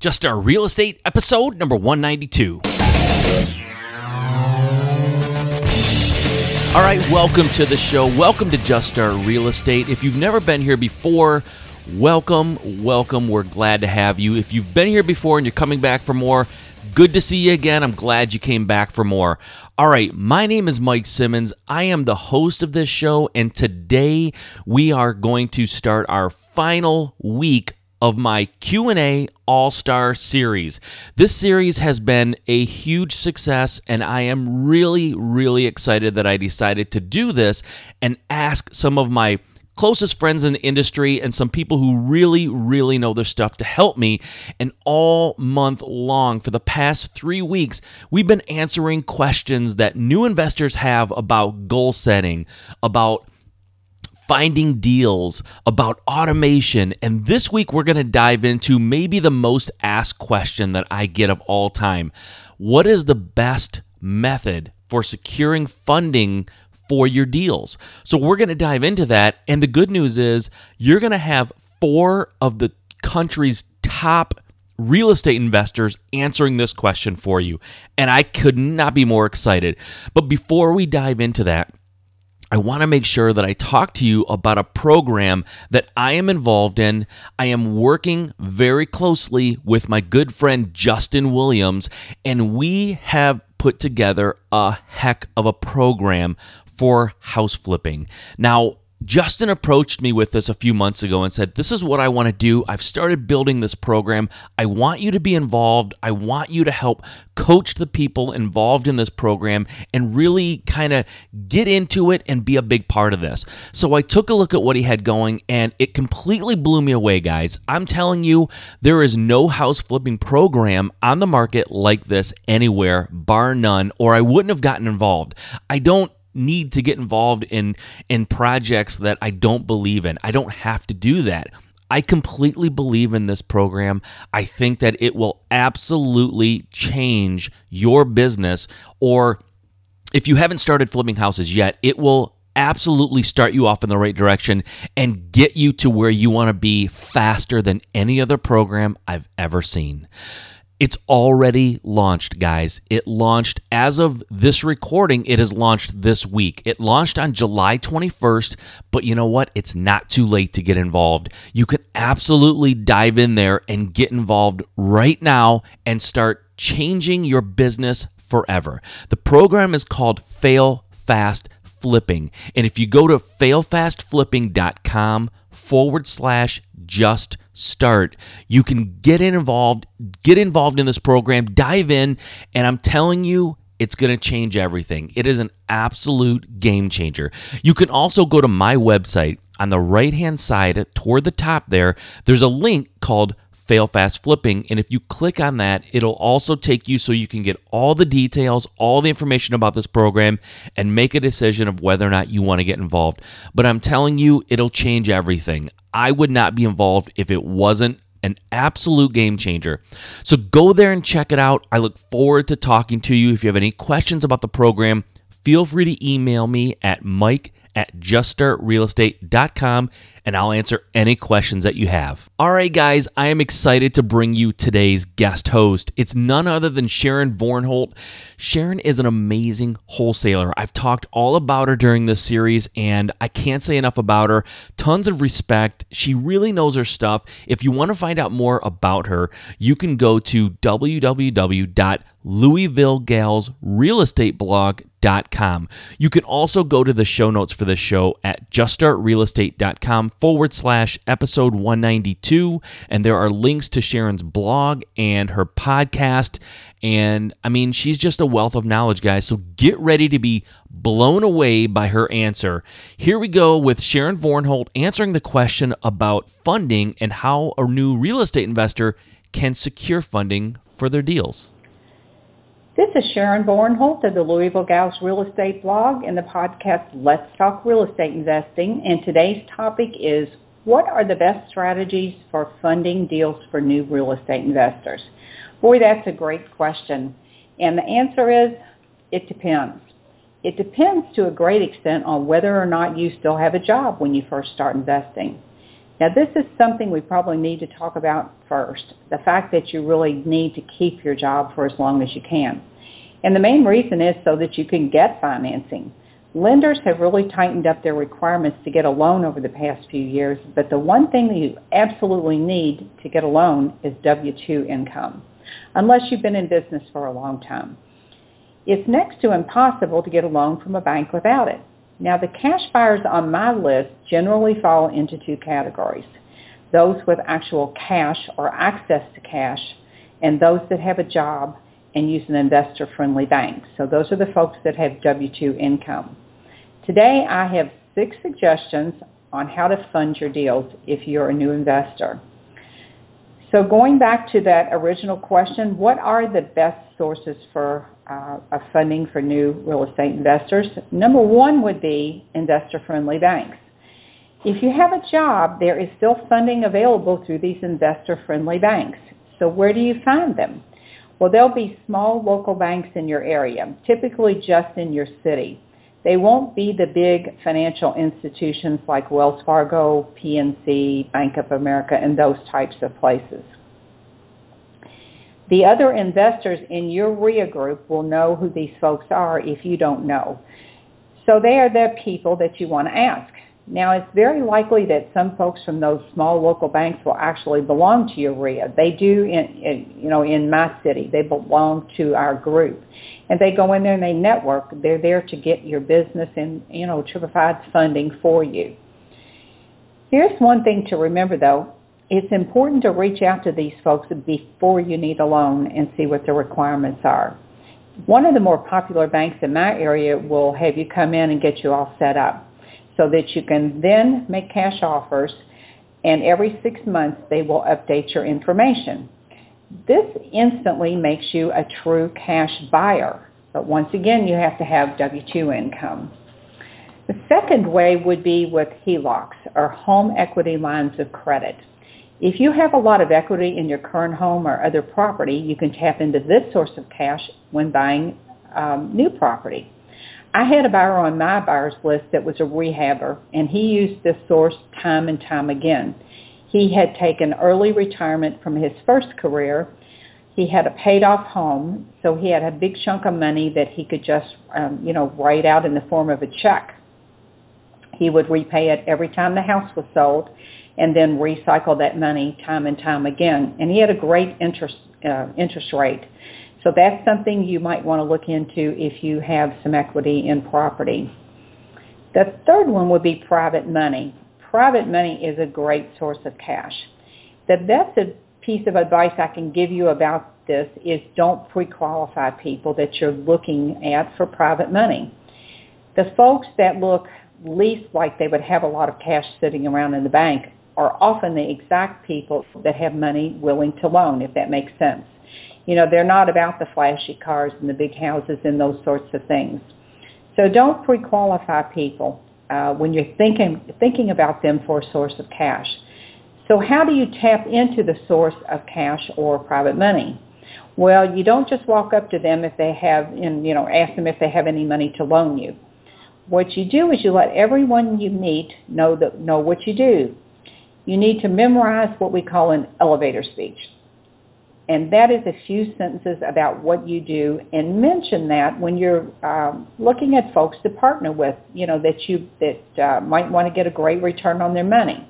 Just Start Real Estate, episode number 192. All right, welcome to the show. Welcome to Just Start Real Estate. If you've never been here before, welcome, welcome. We're glad to have you. If you've been here before and you're coming back for more, good to see you again. I'm glad you came back for more. All right, my name is Mike Simmons. I am the host of this show, and today we are going to start our final week of my Q&A All-Star series. This series has been a huge success and I am really really excited that I decided to do this and ask some of my closest friends in the industry and some people who really, really know their stuff to help me. And all month long, for the past three weeks, we've been answering questions that new investors have about goal setting, about finding deals, about automation. And this week, we're going to dive into maybe the most asked question that I get of all time What is the best method for securing funding for your deals. So we're going to dive into that. And the good news is you're going to have four of the country's top real estate investors answering this question for you. And I could not be more excited. But before we dive into that, I want to make sure that I talk to you about a program that I am involved in. I am working very closely with my good friend Justin Williams, and we have put together a heck of a program for house flipping. Now, Justin approached me with this a few months ago and said, This is what I want to do. I've started building this program. I want you to be involved. I want you to help coach the people involved in this program and really kind of get into it and be a big part of this. So I took a look at what he had going and it completely blew me away, guys. I'm telling you, there is no house flipping program on the market like this anywhere, bar none, or I wouldn't have gotten involved. I don't need to get involved in in projects that I don't believe in. I don't have to do that. I completely believe in this program. I think that it will absolutely change your business or if you haven't started flipping houses yet, it will absolutely start you off in the right direction and get you to where you want to be faster than any other program I've ever seen. It's already launched, guys. It launched as of this recording, it has launched this week. It launched on July 21st, but you know what? It's not too late to get involved. You can absolutely dive in there and get involved right now and start changing your business forever. The program is called Fail Fast Flipping. And if you go to failfastflipping.com forward slash just start. You can get involved, get involved in this program, dive in, and I'm telling you, it's going to change everything. It is an absolute game changer. You can also go to my website on the right hand side toward the top there. There's a link called Fail Fast Flipping. And if you click on that, it'll also take you so you can get all the details, all the information about this program, and make a decision of whether or not you want to get involved. But I'm telling you, it'll change everything. I would not be involved if it wasn't an absolute game changer. So go there and check it out. I look forward to talking to you. If you have any questions about the program, feel free to email me at mike at juststartrealestate.com and I'll answer any questions that you have. All right, guys, I am excited to bring you today's guest host. It's none other than Sharon Vornholt. Sharon is an amazing wholesaler. I've talked all about her during this series, and I can't say enough about her. Tons of respect. She really knows her stuff. If you want to find out more about her, you can go to www.louisvillegals.realestateblog.com com. You can also go to the show notes for this show at juststartrealestate.com forward slash episode 192. And there are links to Sharon's blog and her podcast. And I mean, she's just a wealth of knowledge, guys. So get ready to be blown away by her answer. Here we go with Sharon Vornholt answering the question about funding and how a new real estate investor can secure funding for their deals. This is Sharon Vornholt of the Louisville Gals Real Estate blog and the podcast Let's Talk Real Estate Investing. And today's topic is what are the best strategies for funding deals for new real estate investors? Boy, that's a great question. And the answer is it depends. It depends to a great extent on whether or not you still have a job when you first start investing. Now, this is something we probably need to talk about first the fact that you really need to keep your job for as long as you can. And the main reason is so that you can get financing. Lenders have really tightened up their requirements to get a loan over the past few years, but the one thing that you absolutely need to get a loan is W 2 income, unless you've been in business for a long time. It's next to impossible to get a loan from a bank without it. Now, the cash buyers on my list generally fall into two categories those with actual cash or access to cash, and those that have a job and use an investor friendly bank. So, those are the folks that have W 2 income. Today, I have six suggestions on how to fund your deals if you're a new investor. So, going back to that original question, what are the best sources for uh, funding for new real estate investors? Number one would be investor friendly banks. If you have a job, there is still funding available through these investor friendly banks. So, where do you find them? Well, there'll be small local banks in your area, typically just in your city. They won't be the big financial institutions like Wells Fargo, PNC, Bank of America, and those types of places. The other investors in your REIA group will know who these folks are if you don't know. So they are the people that you want to ask. Now, it's very likely that some folks from those small local banks will actually belong to your REIA. They do, in, in you know, in my city, they belong to our group and they go in there and they network. They're there to get your business and you know to provide funding for you. Here's one thing to remember though. It's important to reach out to these folks before you need a loan and see what the requirements are. One of the more popular banks in my area will have you come in and get you all set up so that you can then make cash offers and every six months they will update your information. This instantly makes you a true cash buyer, but once again, you have to have W 2 income. The second way would be with HELOCs, or home equity lines of credit. If you have a lot of equity in your current home or other property, you can tap into this source of cash when buying um, new property. I had a buyer on my buyer's list that was a rehabber, and he used this source time and time again. He had taken early retirement from his first career. He had a paid off home, so he had a big chunk of money that he could just, um, you know, write out in the form of a check. He would repay it every time the house was sold and then recycle that money time and time again. And he had a great interest uh, interest rate. So that's something you might want to look into if you have some equity in property. The third one would be private money private money is a great source of cash. The best piece of advice I can give you about this is don't pre qualify people that you're looking at for private money. The folks that look least like they would have a lot of cash sitting around in the bank are often the exact people that have money willing to loan, if that makes sense. You know, they're not about the flashy cars and the big houses and those sorts of things. So don't pre qualify people uh, when you're thinking thinking about them for a source of cash. So how do you tap into the source of cash or private money? Well, you don't just walk up to them if they have, and you know, ask them if they have any money to loan you. What you do is you let everyone you meet know that know what you do. You need to memorize what we call an elevator speech and that is a few sentences about what you do and mention that when you're um, looking at folks to partner with you know that you that uh, might want to get a great return on their money.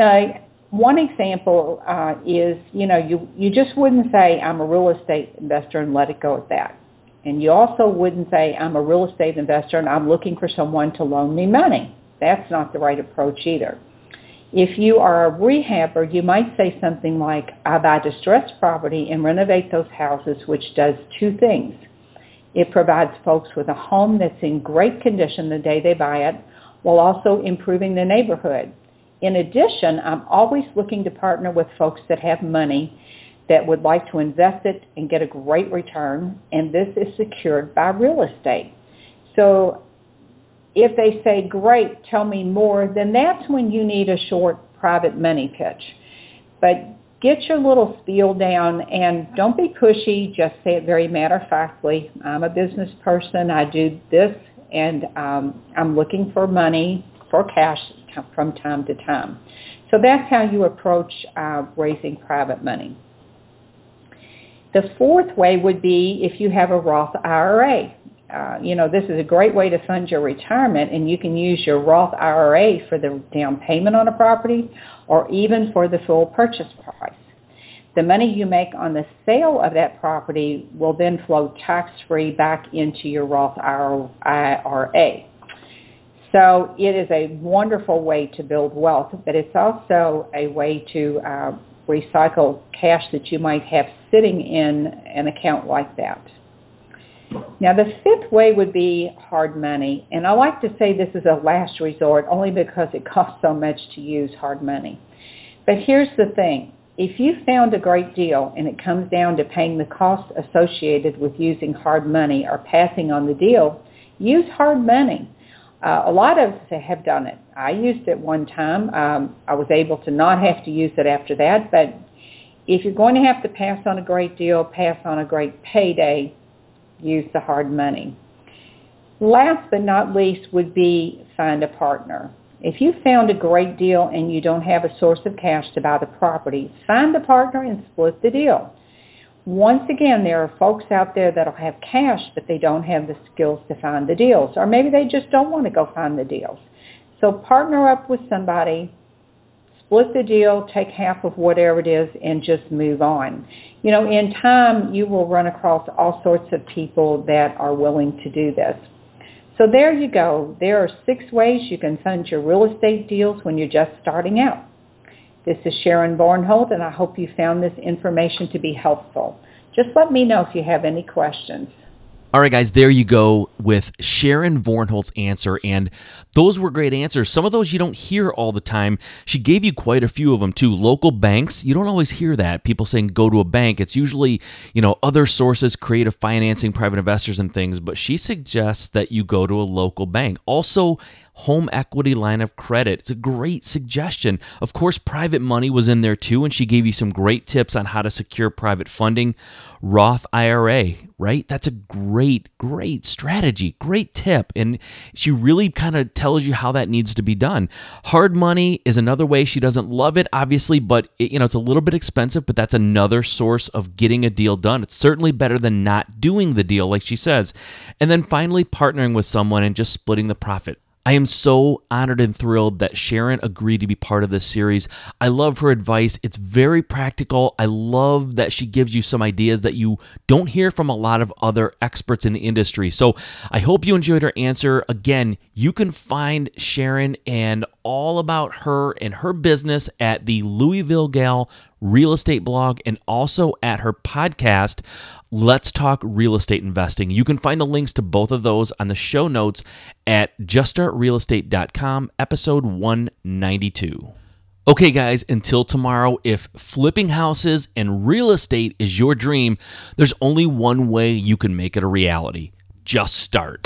Now one example uh, is you know you you just wouldn't say i'm a real estate investor and let it go at that. And you also wouldn't say i'm a real estate investor and i'm looking for someone to loan me money. That's not the right approach either if you are a rehabber, you might say something like, I buy distressed property and renovate those houses, which does two things. It provides folks with a home that's in great condition the day they buy it, while also improving the neighborhood. In addition, I'm always looking to partner with folks that have money that would like to invest it and get a great return, and this is secured by real estate. So if they say, great, tell me more, then that's when you need a short private money pitch. But get your little spiel down and don't be pushy, just say it very matter of factly. I'm a business person, I do this, and um, I'm looking for money for cash from time to time. So that's how you approach uh, raising private money. The fourth way would be if you have a Roth IRA. Uh, you know, this is a great way to fund your retirement, and you can use your Roth IRA for the down payment on a property or even for the full purchase price. The money you make on the sale of that property will then flow tax free back into your Roth IRA. So it is a wonderful way to build wealth, but it's also a way to uh, recycle cash that you might have sitting in an account like that. Now, the fifth way would be hard money, and I like to say this is a last resort only because it costs so much to use hard money. But here's the thing if you found a great deal and it comes down to paying the costs associated with using hard money or passing on the deal, use hard money. Uh, a lot of us have done it. I used it one time. Um, I was able to not have to use it after that, but if you're going to have to pass on a great deal, pass on a great payday, use the hard money. Last but not least would be find a partner. If you found a great deal and you don't have a source of cash to buy the property, find a partner and split the deal. Once again, there are folks out there that'll have cash, but they don't have the skills to find the deals, or maybe they just don't want to go find the deals. So partner up with somebody, split the deal, take half of whatever it is, and just move on. You know, in time, you will run across all sorts of people that are willing to do this. So there you go. There are six ways you can fund your real estate deals when you're just starting out. This is Sharon Vornholt, and I hope you found this information to be helpful. Just let me know if you have any questions. All right, guys, there you go with Sharon Vornholt's answer. And those were great answers. Some of those you don't hear all the time. She gave you quite a few of them, too. Local banks, you don't always hear that. People saying go to a bank. It's usually, you know, other sources, creative financing, private investors, and things. But she suggests that you go to a local bank. Also, home equity line of credit. It's a great suggestion. Of course, private money was in there too, and she gave you some great tips on how to secure private funding. Roth IRA, right? That's a great, great strategy, great tip. And she really kind of tells you how that needs to be done. Hard money is another way. She doesn't love it, obviously, but it, you know, it's a little bit expensive, but that's another source of getting a deal done. It's certainly better than not doing the deal, like she says. And then finally, partnering with someone and just splitting the profit. I am so honored and thrilled that Sharon agreed to be part of this series. I love her advice. It's very practical. I love that she gives you some ideas that you don't hear from a lot of other experts in the industry. So I hope you enjoyed her answer. Again, you can find Sharon and all about her and her business at the Louisville Gal real estate blog and also at her podcast Let's Talk Real Estate Investing. You can find the links to both of those on the show notes at juststartrealestate.com, episode 192. Okay, guys, until tomorrow, if flipping houses and real estate is your dream, there's only one way you can make it a reality just start.